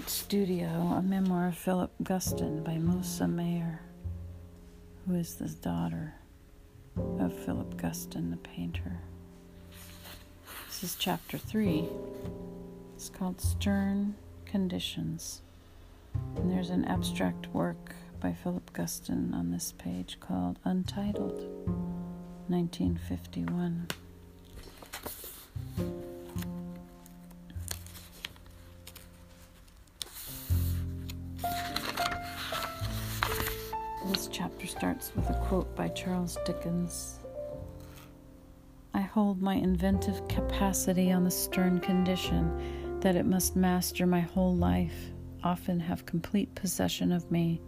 Night Studio, a memoir of Philip Guston by Musa Mayer, who is the daughter of Philip Guston, the painter. This is chapter three. It's called Stern Conditions. And there's an abstract work by Philip Guston on this page called Untitled, 1951. Chapter starts with a quote by Charles Dickens. I hold my inventive capacity on the stern condition that it must master my whole life, often have complete possession of me,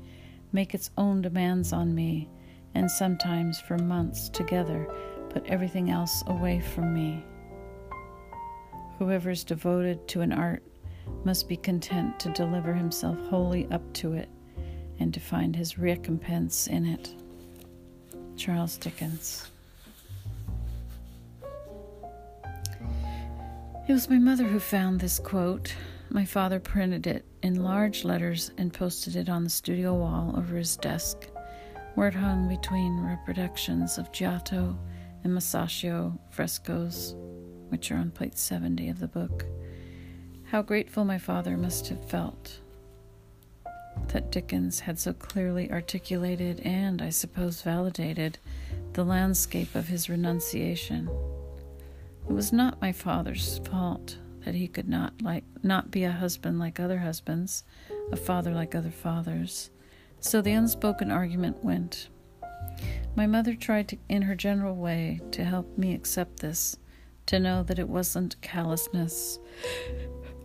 make its own demands on me, and sometimes for months together put everything else away from me. Whoever is devoted to an art must be content to deliver himself wholly up to it and to find his recompense in it. Charles Dickens. It was my mother who found this quote. My father printed it in large letters and posted it on the studio wall over his desk, where it hung between reproductions of Giotto and Masaccio frescoes, which are on plate 70 of the book. How grateful my father must have felt that Dickens had so clearly articulated and, I suppose, validated the landscape of his renunciation. It was not my father's fault that he could not like not be a husband like other husbands, a father like other fathers. So the unspoken argument went. My mother tried to, in her general way to help me accept this, to know that it wasn't callousness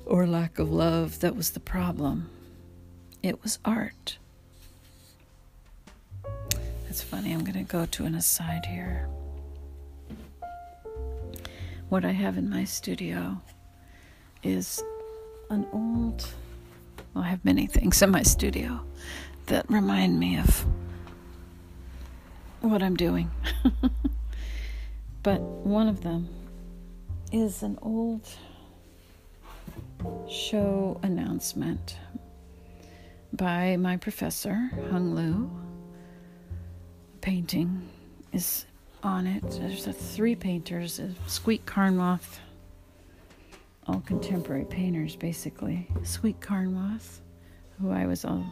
or lack of love that was the problem. It was art. That's funny. I'm going to go to an aside here. What I have in my studio is an old, well, I have many things in my studio that remind me of what I'm doing. but one of them is an old show announcement by my professor, Hung Liu. painting is on it. There's a three painters, Squeak Carnwath, all contemporary painters basically. Squeak Carnwath, who I was all,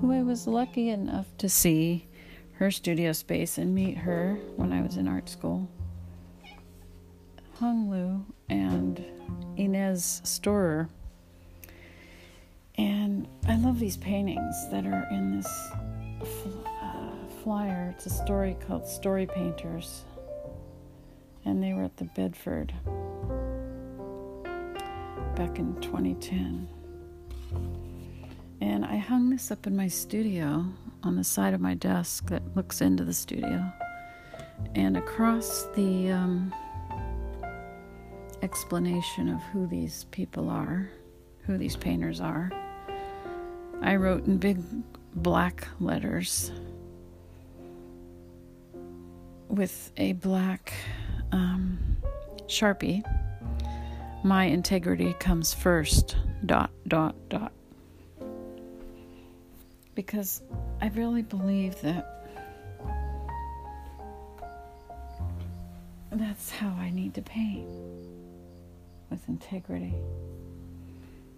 who I was lucky enough to see her studio space and meet her when I was in art school. Hung Liu and Inez Storer and I love these paintings that are in this uh, flyer. It's a story called Story Painters. And they were at the Bedford back in 2010. And I hung this up in my studio on the side of my desk that looks into the studio. And across the um, explanation of who these people are, who these painters are, I wrote in big black letters with a black um, sharpie. My integrity comes first. Dot, dot, dot. Because I really believe that that's how I need to paint with integrity.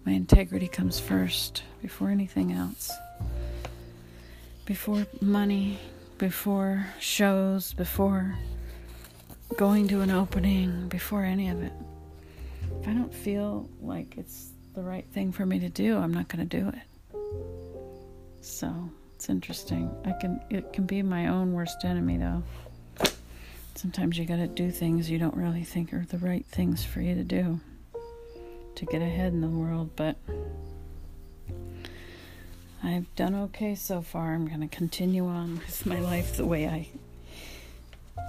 My integrity comes first before anything else. Before money, before shows, before going to an opening, before any of it. If I don't feel like it's the right thing for me to do, I'm not going to do it. So, it's interesting. I can it can be my own worst enemy though. Sometimes you got to do things you don't really think are the right things for you to do to get ahead in the world, but I've done okay so far. I'm going to continue on with my life the way I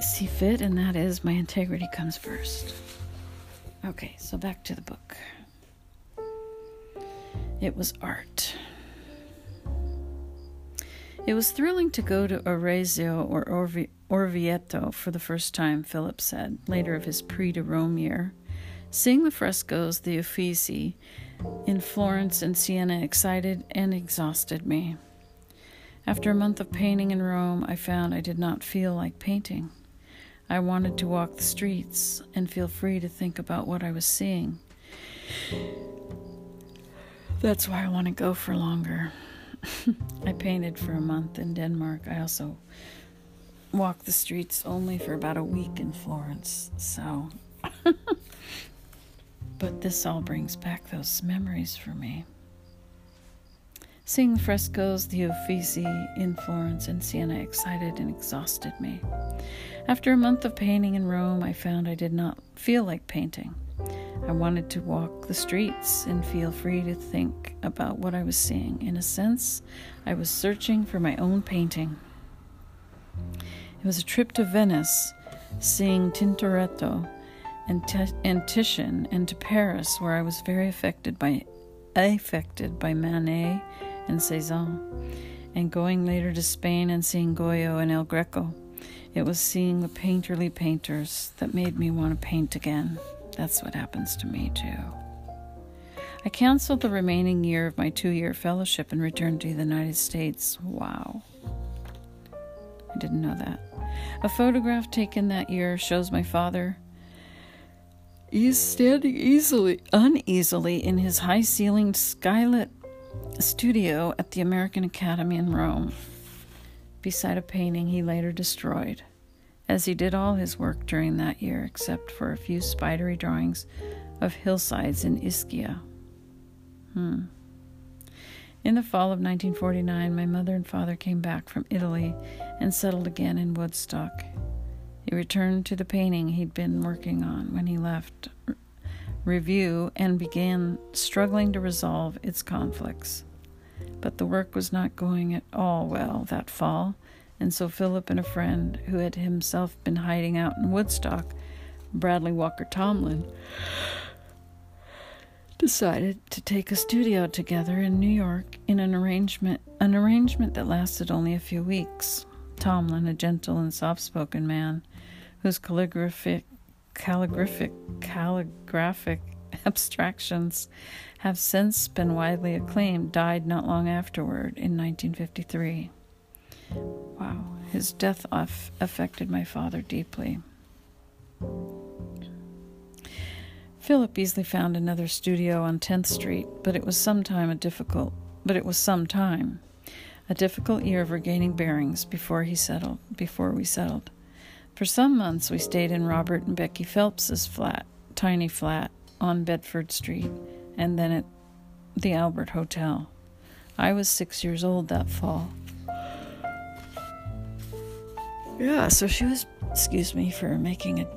see fit, and that is my integrity comes first. Okay, so back to the book. It was art. It was thrilling to go to Arezzo or Orvi- Orvieto for the first time, Philip said, later of his Prix de Rome year Seeing the frescoes, the Uffizi, in Florence and Siena excited and exhausted me. After a month of painting in Rome, I found I did not feel like painting. I wanted to walk the streets and feel free to think about what I was seeing. That's why I want to go for longer. I painted for a month in Denmark. I also walked the streets only for about a week in Florence. So, but this all brings back those memories for me. Seeing the frescoes, the Uffizi in Florence and Siena excited and exhausted me. After a month of painting in Rome, I found I did not feel like painting. I wanted to walk the streets and feel free to think about what I was seeing. In a sense, I was searching for my own painting. It was a trip to Venice, seeing Tintoretto and, T- and Titian, and to Paris, where I was very affected by affected by Manet and Cezanne, and going later to Spain and seeing Goya and El Greco. It was seeing the painterly painters that made me want to paint again. That's what happens to me, too. I canceled the remaining year of my two year fellowship and returned to the United States. Wow. I didn't know that. A photograph taken that year shows my father. He's standing easily, uneasily in his high ceilinged skylit studio at the American Academy in Rome, beside a painting he later destroyed, as he did all his work during that year except for a few spidery drawings of hillsides in Ischia. Hmm. In the fall of 1949, my mother and father came back from Italy and settled again in Woodstock. He returned to the painting he'd been working on when he left review and began struggling to resolve its conflicts. But the work was not going at all well that fall, and so Philip and a friend who had himself been hiding out in Woodstock, Bradley Walker Tomlin, decided to take a studio together in New York in an arrangement an arrangement that lasted only a few weeks. Tomlin, a gentle and soft-spoken man whose calligraphic calligraphic calligraphic abstractions have since been widely acclaimed, died not long afterward in 1953. Wow, his death affected my father deeply. Philip easily found another studio on 10th Street, but it was some time a difficult, but it was some time, a difficult year of regaining bearings before he settled, before we settled. For some months we stayed in Robert and Becky Phelps's flat, tiny flat on Bedford Street, and then at the Albert Hotel. I was six years old that fall. Yeah, so she was, excuse me for making a,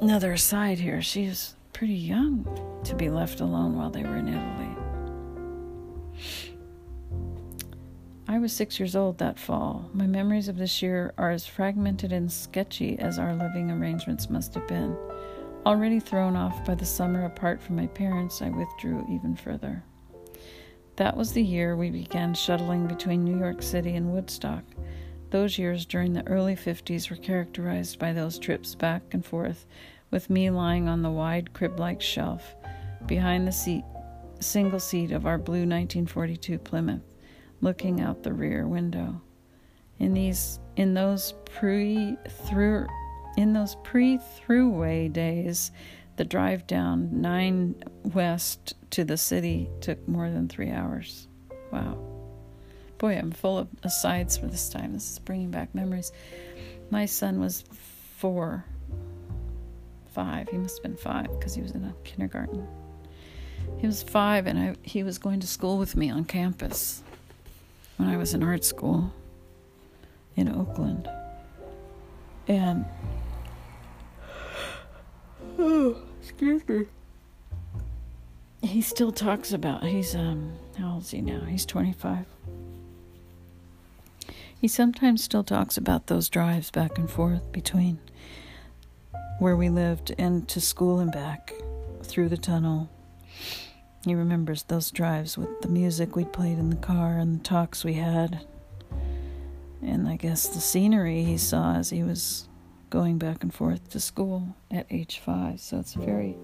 another aside here. She was pretty young to be left alone while they were in Italy. I was six years old that fall. My memories of this year are as fragmented and sketchy as our living arrangements must have been. Already thrown off by the summer apart from my parents, I withdrew even further. That was the year we began shuttling between New York City and Woodstock. Those years during the early 50s were characterized by those trips back and forth with me lying on the wide crib like shelf behind the seat, single seat of our blue 1942 Plymouth, looking out the rear window. In these in those pre through in those pre throughway days, the drive down 9 west to the city took more than 3 hours. Wow. Boy, I'm full of asides for this time. This is bringing back memories. My son was 4 five. He must have been five because he was in a kindergarten. He was five, and I, he was going to school with me on campus when I was in art school in Oakland. And, oh, excuse me. He still talks about, he's, um, how old is he now? He's 25. He sometimes still talks about those drives back and forth between where we lived and to school and back through the tunnel. He remembers those drives with the music we'd played in the car and the talks we had. And I guess the scenery he saw as he was going back and forth to school at age five. So it's a very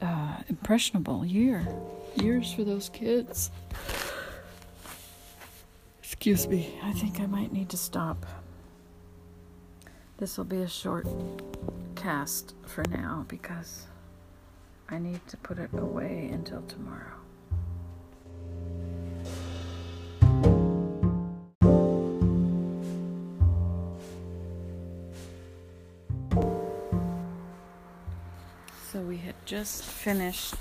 uh, impressionable year. Years for those kids. Excuse me, I think I might need to stop. This will be a short cast for now because I need to put it away until tomorrow. So we had just finished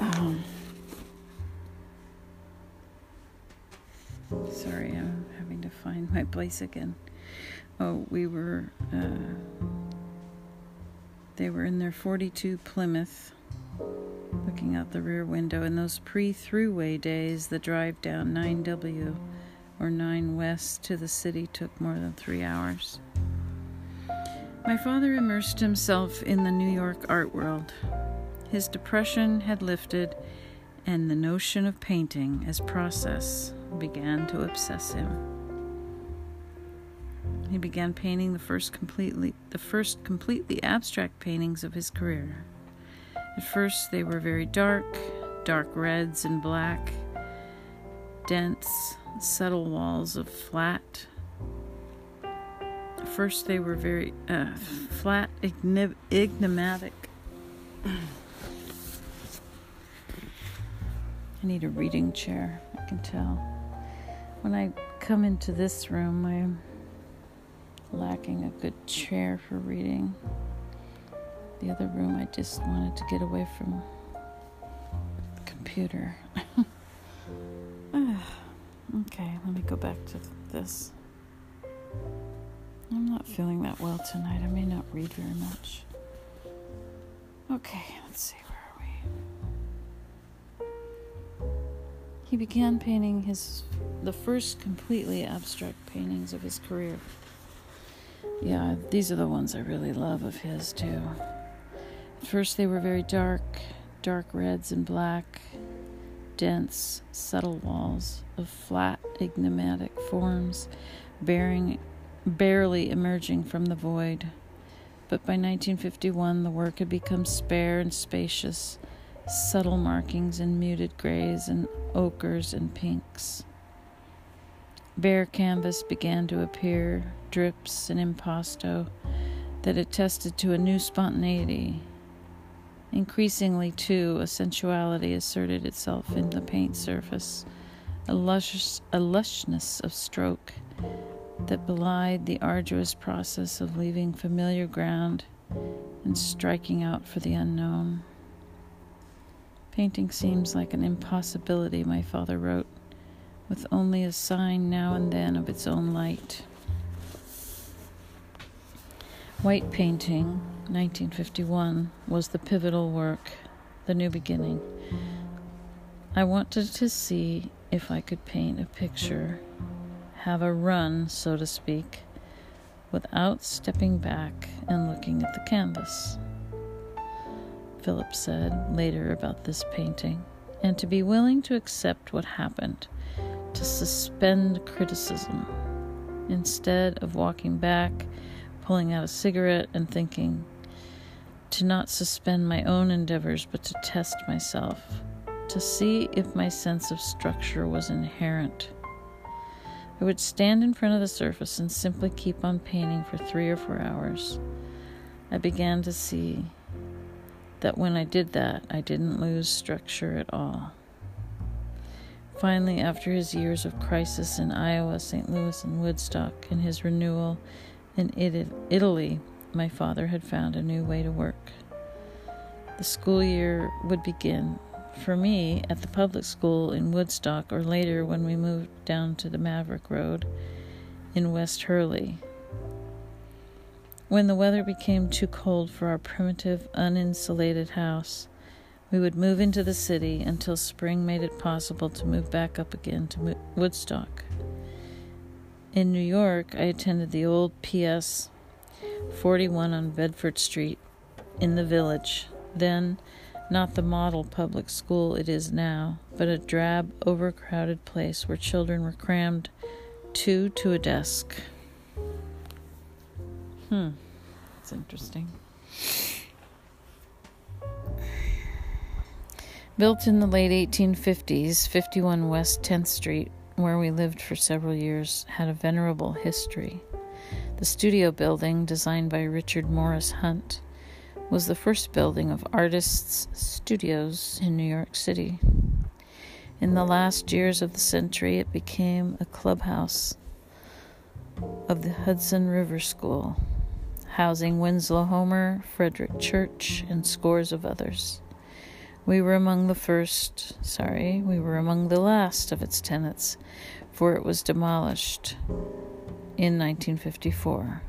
um, sorry, I'm having to find my place again. Oh, we were uh, they were in their 42 Plymouth looking out the rear window in those pre-throughway days the drive down 9W or 9 West to the city took more than three hours. My father immersed himself in the New York art world. His depression had lifted, and the notion of painting as process began to obsess him. He began painting the first completely the first completely abstract paintings of his career. At first they were very dark, dark reds and black, dense, subtle walls of flat. First, they were very uh, flat, enigmatic. I need a reading chair, I can tell. When I come into this room, I'm lacking a good chair for reading. The other room, I just wanted to get away from the computer. Okay, let me go back to this. I'm not feeling that well tonight. I may not read very much. Okay, let's see, where are we? He began painting his the first completely abstract paintings of his career. Yeah, these are the ones I really love of his too. At first they were very dark, dark reds and black, dense, subtle walls of flat, enigmatic forms, bearing, barely emerging from the void. But by 1951, the work had become spare and spacious, subtle markings in muted grays and ochres and pinks. Bare canvas began to appear, drips and impasto that attested to a new spontaneity Increasingly, too, a sensuality asserted itself in the paint surface, a, lush, a lushness of stroke that belied the arduous process of leaving familiar ground and striking out for the unknown. Painting seems like an impossibility, my father wrote, with only a sign now and then of its own light. White painting, 1951, was the pivotal work, the new beginning. I wanted to see if I could paint a picture, have a run, so to speak, without stepping back and looking at the canvas. Philip said later about this painting, and to be willing to accept what happened, to suspend criticism, instead of walking back pulling out a cigarette and thinking to not suspend my own endeavors, but to test myself, to see if my sense of structure was inherent. I would stand in front of the surface and simply keep on painting for three or four hours. I began to see that when I did that, I didn't lose structure at all. Finally, after his years of crisis in Iowa, St. Louis, and Woodstock, and his renewal in Italy, my father had found a new way to work. The school year would begin for me at the public school in Woodstock, or later when we moved down to the Maverick Road in West Hurley. When the weather became too cold for our primitive, uninsulated house, we would move into the city until spring made it possible to move back up again to Woodstock. In New York, I attended the old PS 41 on Bedford Street in the village, then not the model public school it is now, but a drab, overcrowded place where children were crammed two to a desk. Hmm. That's interesting. Built in the late 1850s, 51 West 10th Street, where we lived for several years, had a venerable history. The studio building, designed by Richard Morris Hunt, was the first building of artists' studios in New York City. In the last years of the century, it became a clubhouse of the Hudson River School, housing Winslow Homer, Frederick Church, and scores of others. We were among the first, sorry, we were among the last of its tenants, for it was demolished in 1954.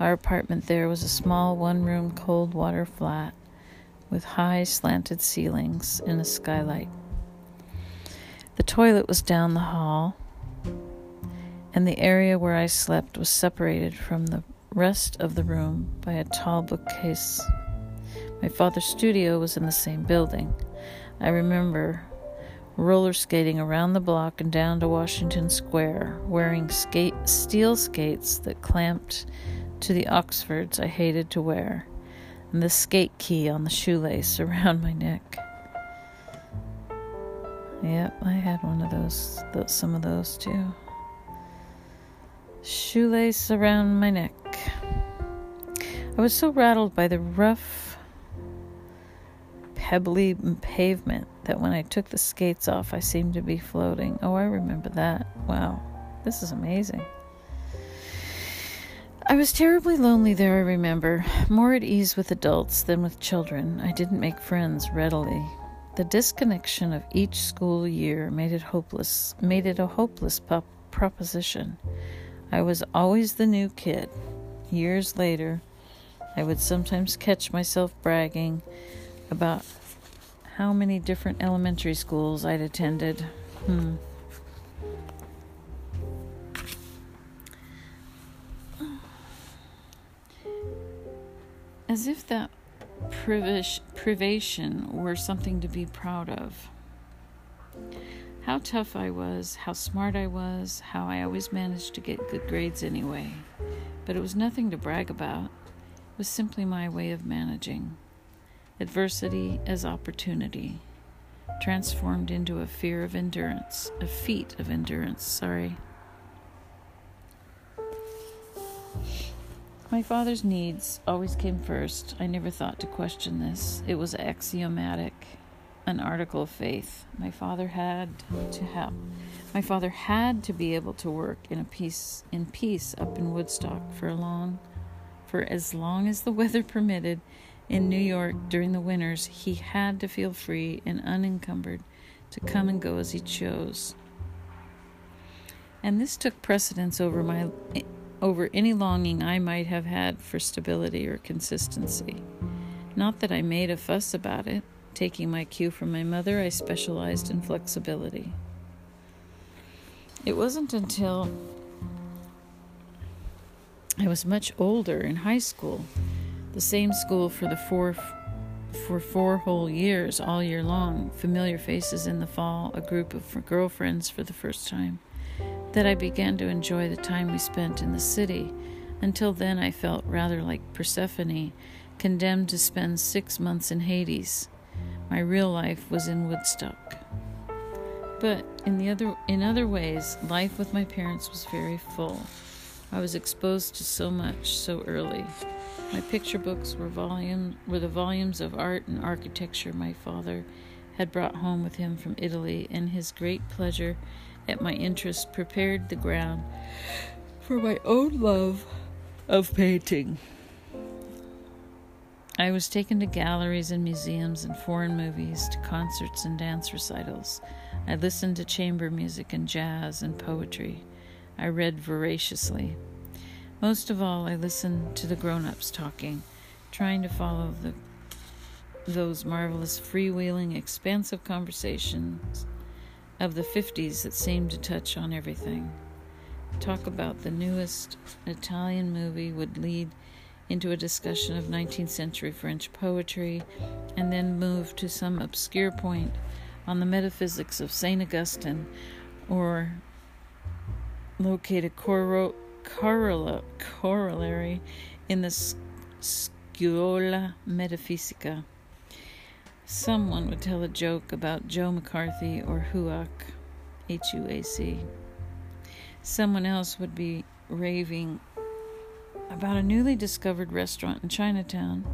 Our apartment there was a small one room cold water flat with high slanted ceilings and a skylight. The toilet was down the hall, and the area where I slept was separated from the rest of the room by a tall bookcase. My father's studio was in the same building. I remember roller skating around the block and down to Washington Square, wearing skate, steel skates that clamped to the Oxfords I hated to wear, and the skate key on the shoelace around my neck. Yep, I had one of those, those some of those too. Shoelace around my neck. I was so rattled by the rough, pebbly pavement that when I took the skates off, I seemed to be floating. Oh, I remember that. Wow, this is amazing. I was terribly lonely there, I remember, more at ease with adults than with children. I didn't make friends readily. The disconnection of each school year made it hopeless, made it a hopeless proposition. I was always the new kid. Years later, I would sometimes catch myself bragging about how many different elementary schools I'd attended. Hmm. as if that privation were something to be proud of. How tough I was, how smart I was, how I always managed to get good grades anyway. But it was nothing to brag about. It was simply my way of managing. Adversity as opportunity, transformed into a fear of endurance, a feat of endurance, sorry. My father's needs always came first. I never thought to question this. It was axiomatic, an article of faith. My father had to have my father had to be able to work in a peace in peace up in Woodstock for long for as long as the weather permitted in New York during the winters. He had to feel free and unencumbered to come and go as he chose. And this took precedence over my over any longing I might have had for stability or consistency. Not that I made a fuss about it. Taking my cue from my mother, I specialized in flexibility. It wasn't until I was much older in high school, the same school for the four for four whole years, all year long, familiar faces in the fall, a group of girlfriends for the first time that I began to enjoy the time we spent in the city. Until then, I felt rather like Persephone, condemned to spend six months in Hades. My real life was in Woodstock. But in the other in other ways, life with my parents was very full. I was exposed to so much so early. My picture books were volume were the volumes of art and architecture my father had brought home with him from Italy, and his great pleasure at my interest prepared the ground for my own love of painting. I was taken to galleries and museums and foreign movies, to concerts and dance recitals. I listened to chamber music and jazz and poetry. I read voraciously. Most of all, I listened to the grown ups talking, trying to follow the, those marvelous freewheeling, expansive conversations of the 50s that seemed to touch on everything. Talk about the newest Italian movie would lead into a discussion of 19th century French poetry and then move to some obscure point on the metaphysics of St. Augustine or locate a corollary in the Scuola Metafisica. Someone would tell a joke about Joe McCarthy or Huac, H U A C. Someone else would be raving about a newly discovered restaurant in Chinatown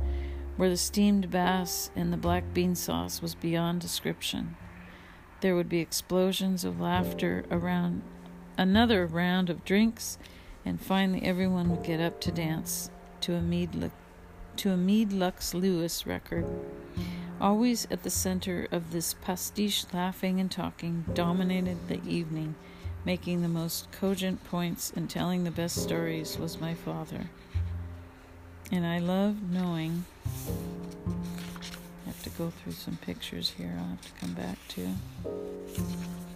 where the steamed bass and the black bean sauce was beyond description. There would be explosions of laughter around another round of drinks, and finally everyone would get up to dance to a Meade, to a Meade Lux Lewis record. Always at the center of this pastiche, laughing and talking dominated the evening making the most cogent points and telling the best stories was my father. And I love knowing. I have to go through some pictures here, I'll have to come back to.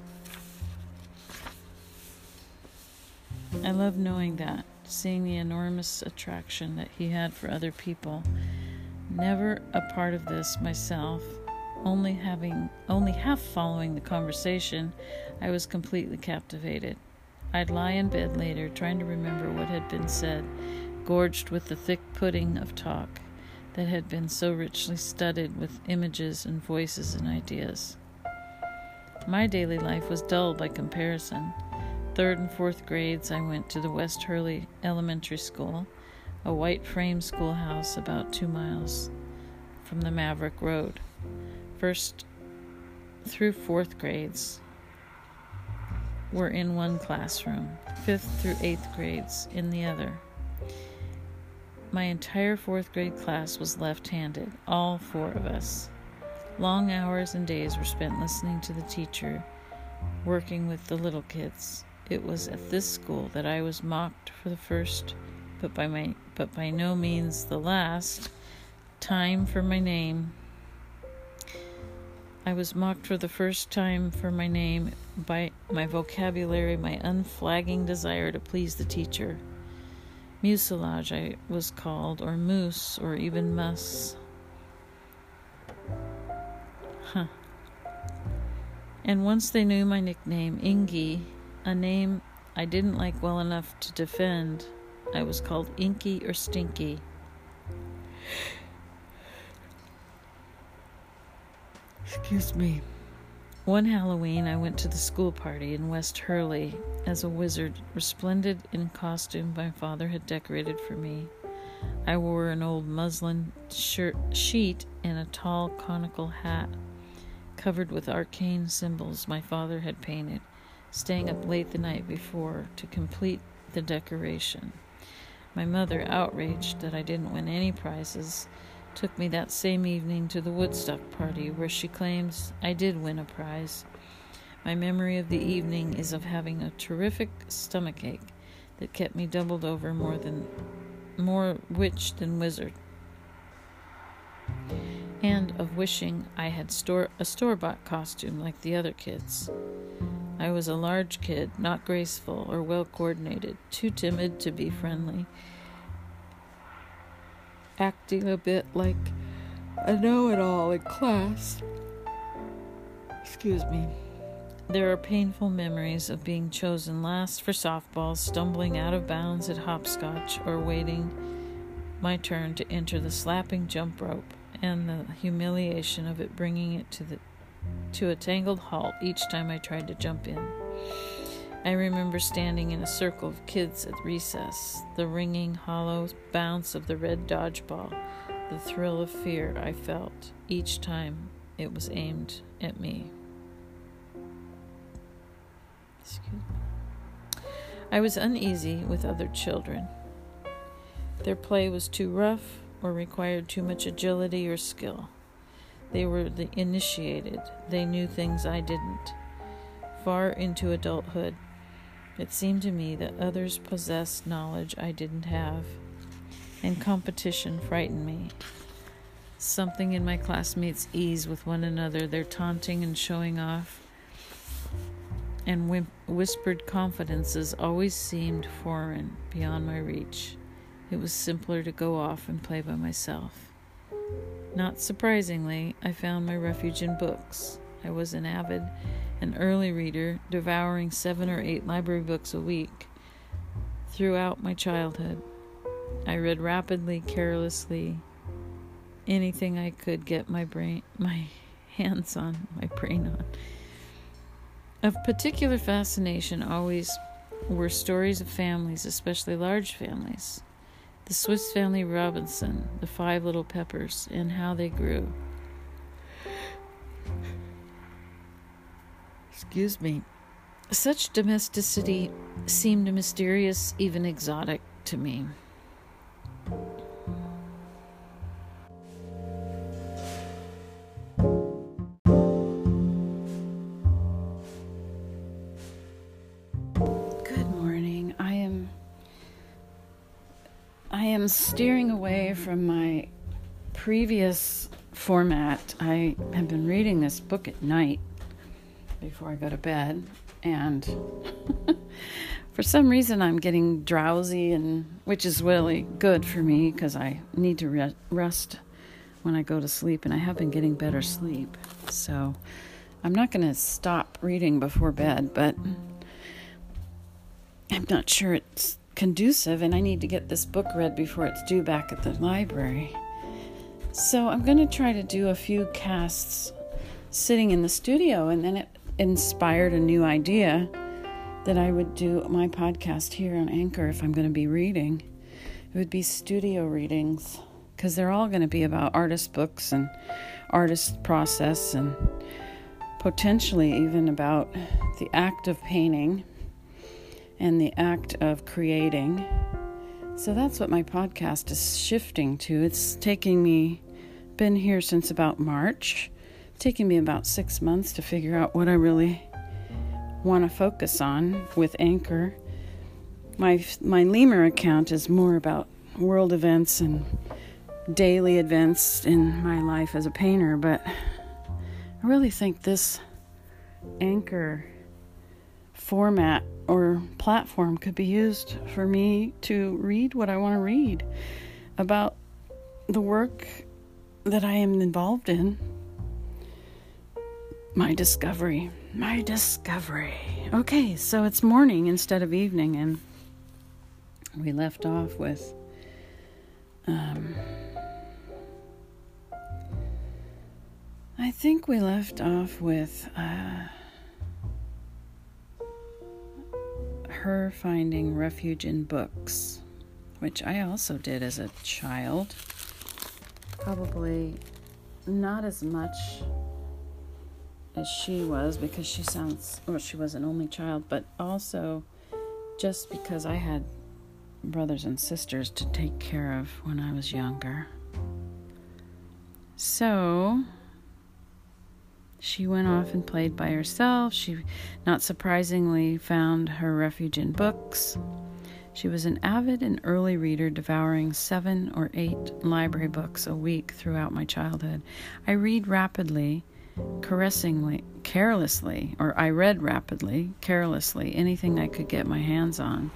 I love knowing that, seeing the enormous attraction that he had for other people. Never a part of this myself, only having only half following the conversation, I was completely captivated. I'd lie in bed later, trying to remember what had been said, gorged with the thick pudding of talk that had been so richly studded with images and voices and ideas. My daily life was dull by comparison. Third and fourth grades, I went to the West Hurley Elementary School, a white frame schoolhouse about two miles from the Maverick Road. First through fourth grades, were in one classroom, fifth through eighth grades in the other. My entire fourth grade class was left handed, all four of us. Long hours and days were spent listening to the teacher, working with the little kids. It was at this school that I was mocked for the first, but by my but by no means the last, time for my name I was mocked for the first time for my name by my vocabulary, my unflagging desire to please the teacher. Mucilage, I was called, or moose, or even muss. Huh. And once they knew my nickname, Ingy, a name I didn't like well enough to defend, I was called Inky or Stinky. Excuse me. One Halloween, I went to the school party in West Hurley as a wizard, resplendent in costume my father had decorated for me. I wore an old muslin shirt sheet and a tall conical hat covered with arcane symbols my father had painted, staying up late the night before to complete the decoration. My mother, outraged that I didn't win any prizes, took me that same evening to the Woodstock party where she claims I did win a prize. My memory of the evening is of having a terrific stomachache that kept me doubled over more than more witch than wizard. And of wishing I had store a store bought costume like the other kids. I was a large kid, not graceful or well coordinated, too timid to be friendly, acting a bit like a know it all in class. Excuse me. There are painful memories of being chosen last for softball, stumbling out of bounds at hopscotch, or waiting my turn to enter the slapping jump rope, and the humiliation of it bringing it to the to a tangled halt each time I tried to jump in. I remember standing in a circle of kids at recess, the ringing, hollow bounce of the red dodgeball, the thrill of fear I felt each time it was aimed at me. Excuse me. I was uneasy with other children. Their play was too rough or required too much agility or skill. They were the initiated, they knew things I didn't. Far into adulthood, it seemed to me that others possessed knowledge I didn't have, and competition frightened me. Something in my classmates' ease with one another, their taunting and showing off, and whim- whispered confidences always seemed foreign, beyond my reach. It was simpler to go off and play by myself. Not surprisingly, I found my refuge in books. I was an avid an early reader, devouring seven or eight library books a week throughout my childhood. I read rapidly, carelessly, anything I could get my brain my hands on, my brain on. Of particular fascination always were stories of families, especially large families. The Swiss Family Robinson, the Five Little Peppers, and how they grew. Excuse me. Such domesticity seemed mysterious, even exotic to me. Am steering away from my previous format. I have been reading this book at night before I go to bed and for some reason I'm getting drowsy and which is really good for me because I need to re- rest when I go to sleep and I have been getting better sleep. So I'm not going to stop reading before bed, but I'm not sure it's conducive and I need to get this book read before it's due back at the library. So I'm going to try to do a few casts sitting in the studio and then it inspired a new idea that I would do my podcast here on Anchor if I'm going to be reading. It would be studio readings because they're all going to be about artist books and artist process and potentially even about the act of painting and the act of creating. So that's what my podcast is shifting to. It's taking me been here since about March. taking me about 6 months to figure out what I really want to focus on with Anchor. My my Lemur account is more about world events and daily events in my life as a painter, but I really think this Anchor format or platform could be used for me to read what I want to read about the work that I am involved in my discovery. My discovery. Okay, so it's morning instead of evening, and we left off with. Um, I think we left off with uh, her finding refuge in books, which I also did as a child. Probably not as much as she was because she sounds well she was an only child but also just because i had brothers and sisters to take care of when i was younger so she went off and played by herself she not surprisingly found her refuge in books she was an avid and early reader, devouring seven or eight library books a week throughout my childhood. I read rapidly caressingly, carelessly, or I read rapidly, carelessly, anything I could get my hands on.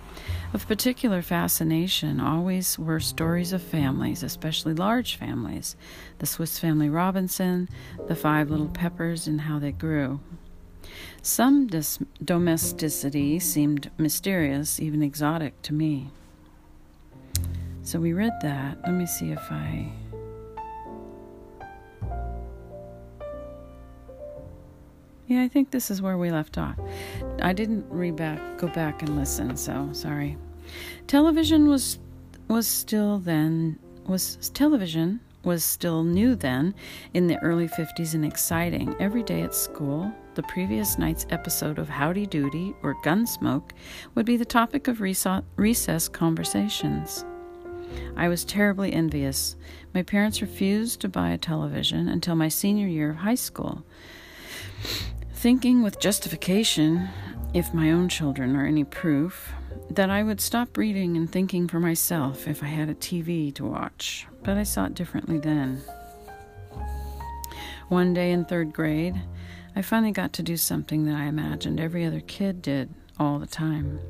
Of particular fascination always were stories of families, especially large families the Swiss Family Robinson, the Five Little Peppers, and how they grew. Some dis- domesticity seemed mysterious, even exotic to me. So we read that. Let me see if I Yeah, I think this is where we left off. I didn't read back, go back and listen, so sorry. Television was was still then was television was still new then in the early 50s and exciting. Every day at school, the previous night's episode of Howdy Doody or Gunsmoke would be the topic of recess conversations. I was terribly envious. My parents refused to buy a television until my senior year of high school thinking with justification, if my own children are any proof, that I would stop reading and thinking for myself if I had a TV to watch. But I saw it differently then. One day in third grade, I finally got to do something that I imagined every other kid did all the time.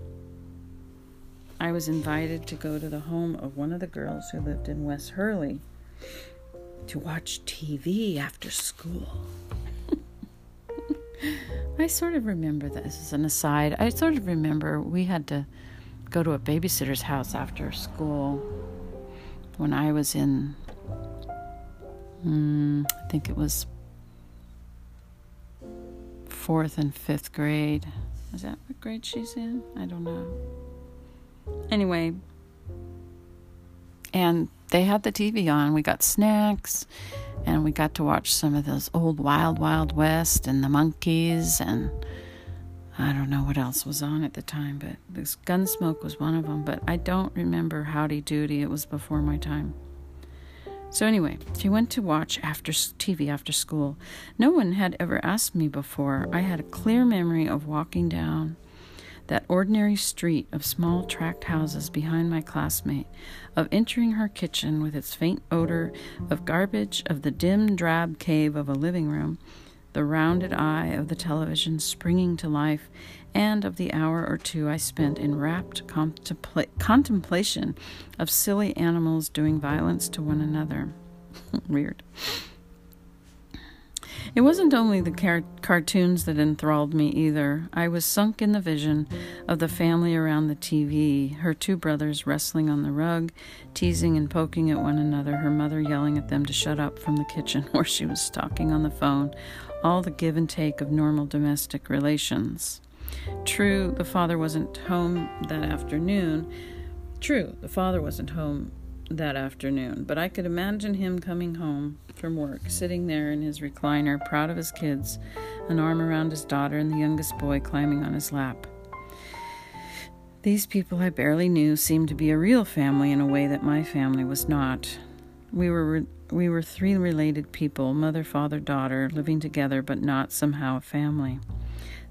I was invited to go to the home of one of the girls who lived in West Hurley to watch TV after school. I sort of remember this as an aside. I sort of remember we had to go to a babysitter's house after school when I was in, mm, I think it was fourth and fifth grade. Is that what grade she's in? I don't know. Anyway, and they had the TV on. We got snacks and we got to watch some of those old Wild Wild West and the Monkees and I don't know what else was on at the time, but this Gunsmoke was one of them. But I don't remember Howdy Doody. It was before my time. So anyway, she went to watch after TV after school. No one had ever asked me before. I had a clear memory of walking down that ordinary street of small tract houses behind my classmate, of entering her kitchen with its faint odor of garbage, of the dim, drab cave of a living room, the rounded eye of the television springing to life, and of the hour or two I spent in rapt contempla- contemplation of silly animals doing violence to one another. Weird. It wasn't only the car- cartoons that enthralled me either. I was sunk in the vision of the family around the TV, her two brothers wrestling on the rug, teasing and poking at one another, her mother yelling at them to shut up from the kitchen where she was talking on the phone, all the give and take of normal domestic relations. True, the father wasn't home that afternoon. True, the father wasn't home that afternoon, but I could imagine him coming home from work, sitting there in his recliner, proud of his kids, an arm around his daughter, and the youngest boy climbing on his lap. These people I barely knew seemed to be a real family in a way that my family was not. We were re- we were three related people, mother, father, daughter, living together but not somehow a family.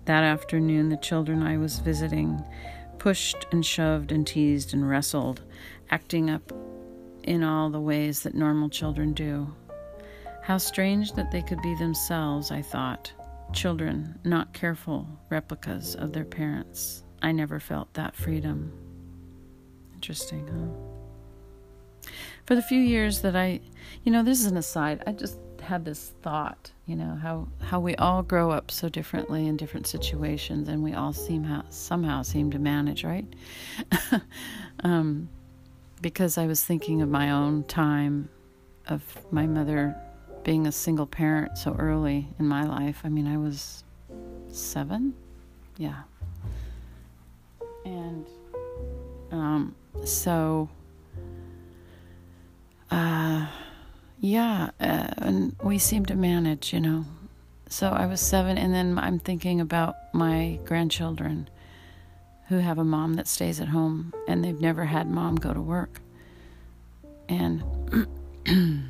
That afternoon, the children I was visiting pushed and shoved and teased and wrestled, acting up in all the ways that normal children do. How strange that they could be themselves, I thought. Children, not careful replicas of their parents. I never felt that freedom. Interesting, huh? For the few years that I, you know, this is an aside, I just had this thought, you know, how, how we all grow up so differently in different situations and we all seem how, somehow seem to manage, right? um, because I was thinking of my own time of my mother being a single parent so early in my life. I mean, I was seven, yeah, and um, so uh, yeah, uh, and we seem to manage, you know. So I was seven, and then I'm thinking about my grandchildren who have a mom that stays at home and they've never had mom go to work. And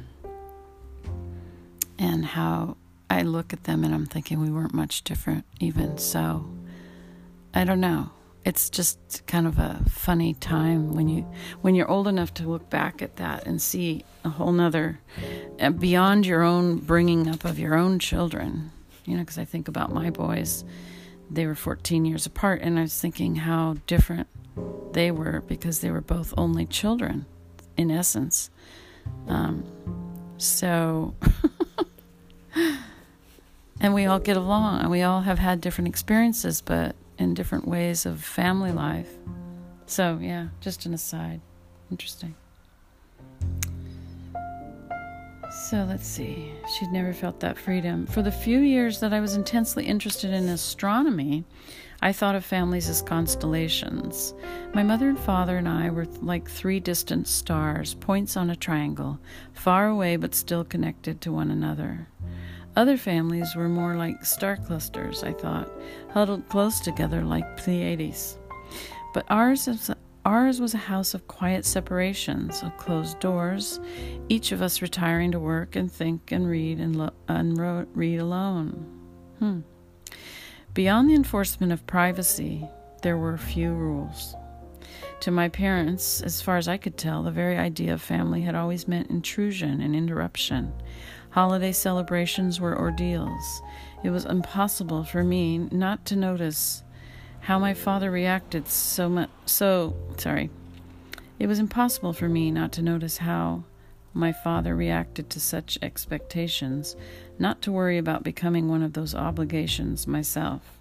and how I look at them and I'm thinking we weren't much different even so I don't know. It's just kind of a funny time when you when you're old enough to look back at that and see a whole nother uh, beyond your own bringing up of your own children. You know, because I think about my boys they were 14 years apart, and I was thinking how different they were because they were both only children, in essence. Um, so, and we all get along, and we all have had different experiences, but in different ways of family life. So, yeah, just an aside. Interesting. So let's see. She'd never felt that freedom. For the few years that I was intensely interested in astronomy, I thought of families as constellations. My mother and father and I were like three distant stars, points on a triangle, far away but still connected to one another. Other families were more like star clusters, I thought, huddled close together like Pleiades. But ours Ours was a house of quiet separations, of closed doors, each of us retiring to work and think and read and, lo- and ro- read alone. Hmm. Beyond the enforcement of privacy, there were few rules. To my parents, as far as I could tell, the very idea of family had always meant intrusion and interruption. Holiday celebrations were ordeals. It was impossible for me not to notice how my father reacted so much so sorry it was impossible for me not to notice how my father reacted to such expectations not to worry about becoming one of those obligations myself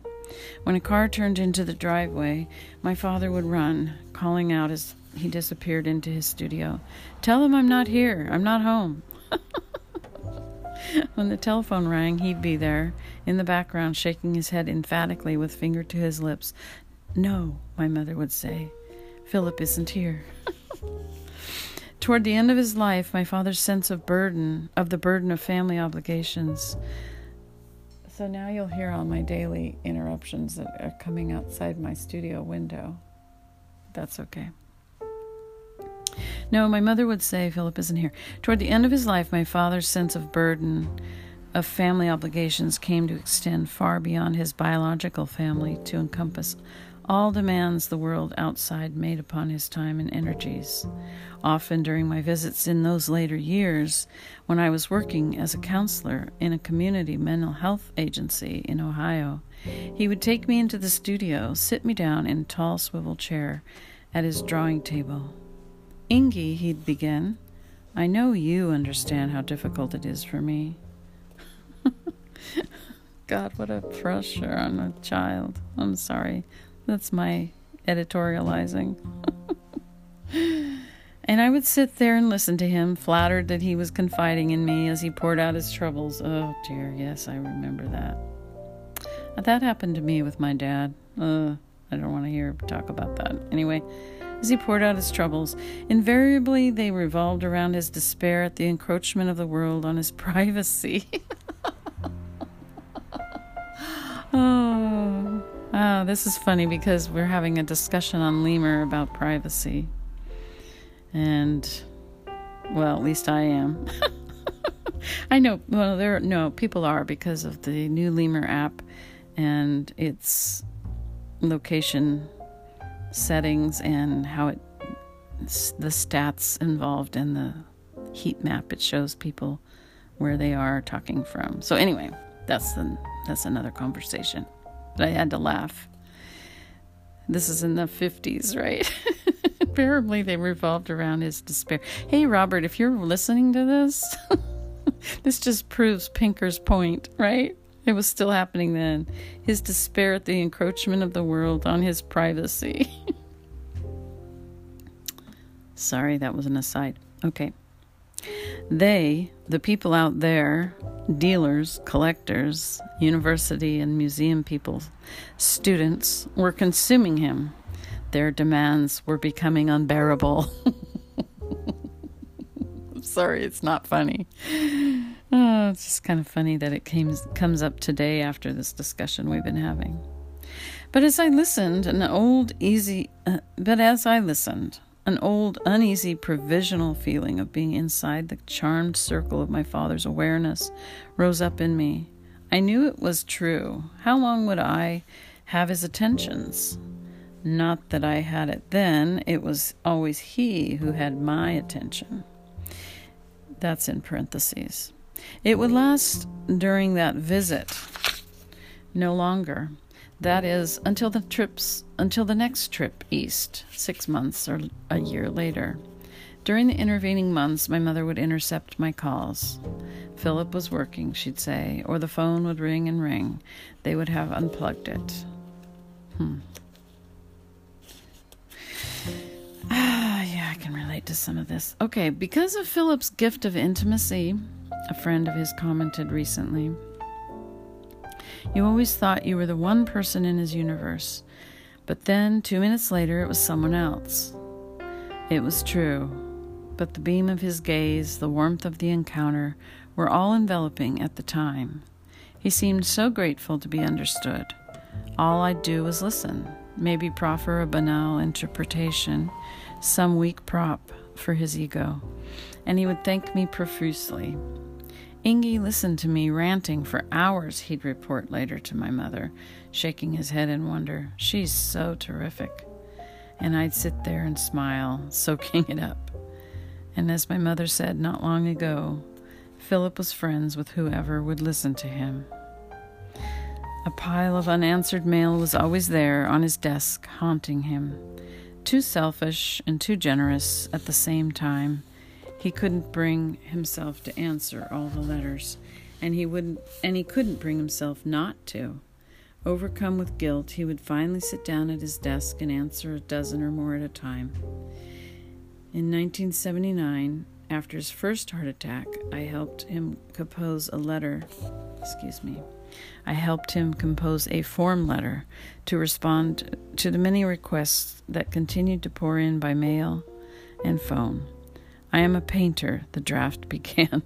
when a car turned into the driveway my father would run calling out as he disappeared into his studio. Tell them I'm not here. I'm not home. when the telephone rang, he'd be there in the background, shaking his head emphatically with finger to his lips. No, my mother would say. Philip isn't here. Toward the end of his life, my father's sense of burden, of the burden of family obligations. So now you'll hear all my daily interruptions that are coming outside my studio window. That's okay. No, my mother would say Philip isn't here. Toward the end of his life, my father's sense of burden of family obligations came to extend far beyond his biological family to encompass all demands the world outside made upon his time and energies. Often during my visits in those later years, when I was working as a counselor in a community mental health agency in Ohio, he would take me into the studio, sit me down in a tall swivel chair at his drawing table. Ingy, he'd begin, I know you understand how difficult it is for me. God, what a pressure on a child. I'm sorry. That's my editorializing. and I would sit there and listen to him, flattered that he was confiding in me as he poured out his troubles. Oh dear, yes, I remember that. That happened to me with my dad. Uh, I don't want to hear talk about that. Anyway, as he poured out his troubles, invariably they revolved around his despair at the encroachment of the world on his privacy. oh. Oh, this is funny because we're having a discussion on Lemur about privacy. And, well, at least I am. I know, well, there, no, people are because of the new Lemur app and its location settings and how it, the stats involved in the heat map, it shows people where they are talking from. So, anyway, that's, the, that's another conversation but I had to laugh. This is in the 50s, right? Apparently, they revolved around his despair. Hey, Robert, if you're listening to this, this just proves Pinker's point, right? It was still happening then. His despair at the encroachment of the world on his privacy. Sorry, that was an aside. Okay. They, the people out there, dealers, collectors, university and museum people, students, were consuming him. Their demands were becoming unbearable. Sorry, it's not funny. Oh, it's just kind of funny that it came, comes up today after this discussion we've been having. But as I listened, an old, easy, uh, but as I listened, an old, uneasy, provisional feeling of being inside the charmed circle of my father's awareness rose up in me. I knew it was true. How long would I have his attentions? Not that I had it then, it was always he who had my attention. That's in parentheses. It would last during that visit, no longer. That is until the trips until the next trip east, 6 months or a year later. During the intervening months, my mother would intercept my calls. Philip was working, she'd say, or the phone would ring and ring. They would have unplugged it. Hmm. Ah, yeah, I can relate to some of this. Okay, because of Philip's gift of intimacy, a friend of his commented recently, you always thought you were the one person in his universe, but then two minutes later it was someone else. It was true, but the beam of his gaze, the warmth of the encounter, were all enveloping at the time. He seemed so grateful to be understood. All I'd do was listen, maybe proffer a banal interpretation, some weak prop for his ego, and he would thank me profusely. Ingy listened to me ranting for hours, he'd report later to my mother, shaking his head in wonder. She's so terrific. And I'd sit there and smile, soaking it up. And as my mother said not long ago, Philip was friends with whoever would listen to him. A pile of unanswered mail was always there on his desk, haunting him. Too selfish and too generous at the same time he couldn't bring himself to answer all the letters, and he wouldn't and he couldn't bring himself not to. Overcome with guilt, he would finally sit down at his desk and answer a dozen or more at a time. In 1979, after his first heart attack, I helped him compose a letter. Excuse me. I helped him compose a form letter to respond to the many requests that continued to pour in by mail and phone. I am a painter, the draft began,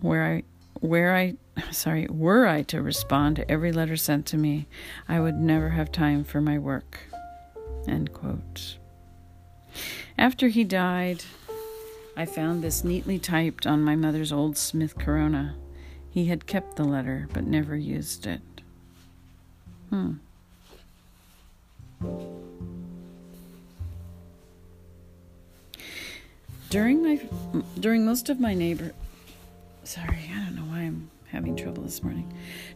where I where I sorry, were I to respond to every letter sent to me, I would never have time for my work. End quote. After he died, I found this neatly typed on my mother's old Smith Corona. He had kept the letter but never used it. Hmm. During my during most of my neighbor sorry, I don't know why I'm having trouble this morning.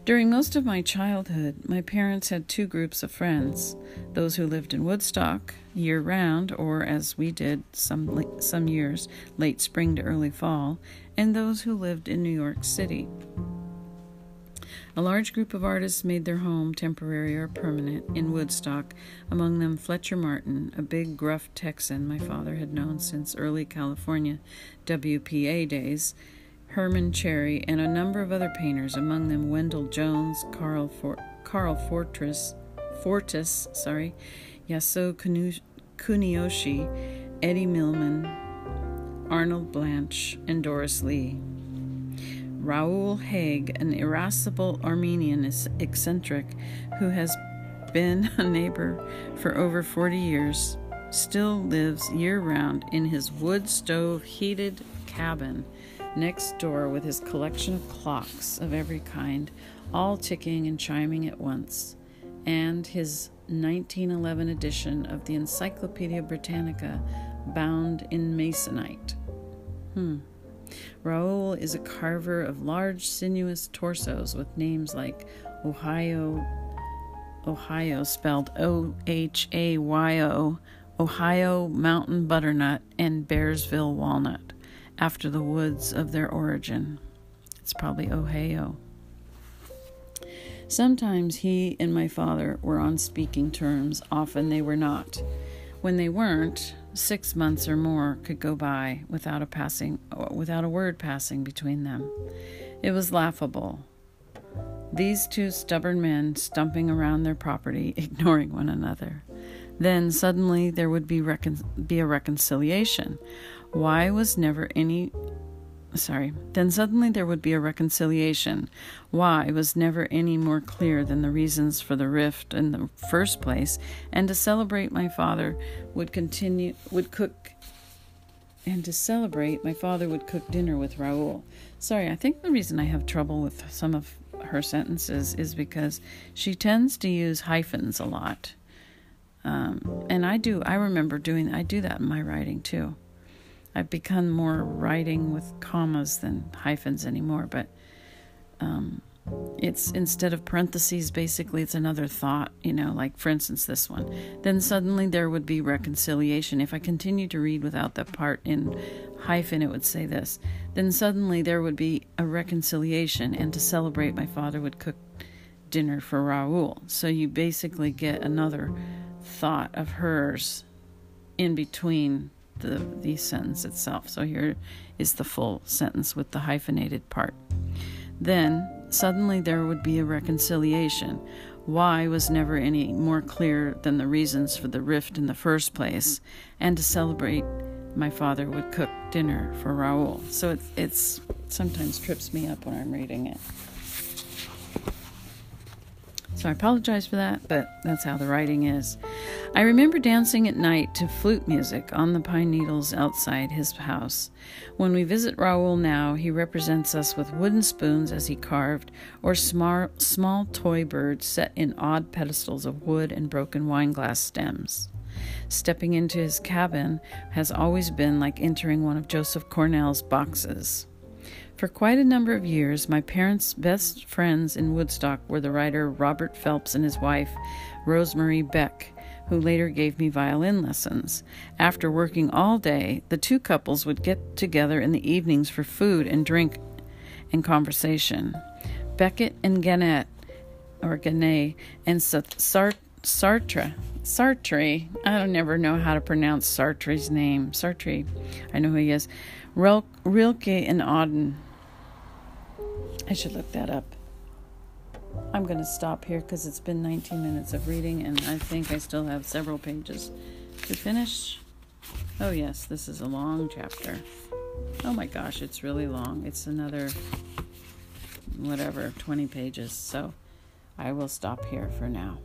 During most of my childhood, my parents had two groups of friends those who lived in Woodstock year round, or as we did some, some years, late spring to early fall, and those who lived in New York City. A large group of artists made their home, temporary or permanent, in Woodstock, among them Fletcher Martin, a big, gruff Texan my father had known since early California WPA days, Herman Cherry, and a number of other painters, among them Wendell Jones, Carl, For- Carl Fortess, Fortis, sorry, Yasuo Kuniyoshi, Eddie Millman, Arnold Blanch, and Doris Lee. Raoul Hague, an irascible Armenian eccentric who has been a neighbor for over 40 years, still lives year round in his wood stove heated cabin next door with his collection of clocks of every kind, all ticking and chiming at once, and his 1911 edition of the Encyclopedia Britannica bound in masonite. Hmm. Raoul is a carver of large, sinuous torsos with names like Ohio, Ohio spelled O H A Y O, Ohio Mountain Butternut, and Bearsville Walnut after the woods of their origin. It's probably Ohio. Sometimes he and my father were on speaking terms, often they were not. When they weren't, six months or more could go by without a passing without a word passing between them. It was laughable. These two stubborn men stumping around their property, ignoring one another. Then suddenly there would be, recon- be a reconciliation, why was never any sorry, then suddenly there would be a reconciliation. Why was never any more clear than the reasons for the rift in the first place, and to celebrate my father would continue would cook and to celebrate my father would cook dinner with Raoul. Sorry, I think the reason I have trouble with some of her sentences is because she tends to use hyphens a lot. Um, and I do, I remember doing, I do that in my writing too. I've become more writing with commas than hyphens anymore, but um, it's instead of parentheses, basically, it's another thought, you know, like for instance, this one. Then suddenly there would be reconciliation. If I continue to read without the part in hyphen, it would say this. Then suddenly there would be a reconciliation, and to celebrate, my father would cook dinner for Raoul. So you basically get another thought of hers in between the, the sentence itself. So here is the full sentence with the hyphenated part. Then suddenly there would be a reconciliation. Why was never any more clear than the reasons for the rift in the first place, and to celebrate, my father would cook dinner for Raoul. So it it's sometimes trips me up when I'm reading it. So I apologize for that, but that's how the writing is. I remember dancing at night to flute music on the pine needles outside his house. When we visit Raoul now, he represents us with wooden spoons as he carved, or small, small toy birds set in odd pedestals of wood and broken wine glass stems. Stepping into his cabin has always been like entering one of Joseph Cornell's boxes. For quite a number of years, my parents' best friends in Woodstock were the writer Robert Phelps and his wife, Rosemary Beck, who later gave me violin lessons. After working all day, the two couples would get together in the evenings for food and drink and conversation. Beckett and Gannett, or Gannet, and Sartre, Sartre. I don't never know how to pronounce Sartre's name. Sartre. I know who he is. Rilke and Auden. I should look that up. I'm going to stop here because it's been 19 minutes of reading and I think I still have several pages to finish. Oh, yes, this is a long chapter. Oh my gosh, it's really long. It's another, whatever, 20 pages. So I will stop here for now.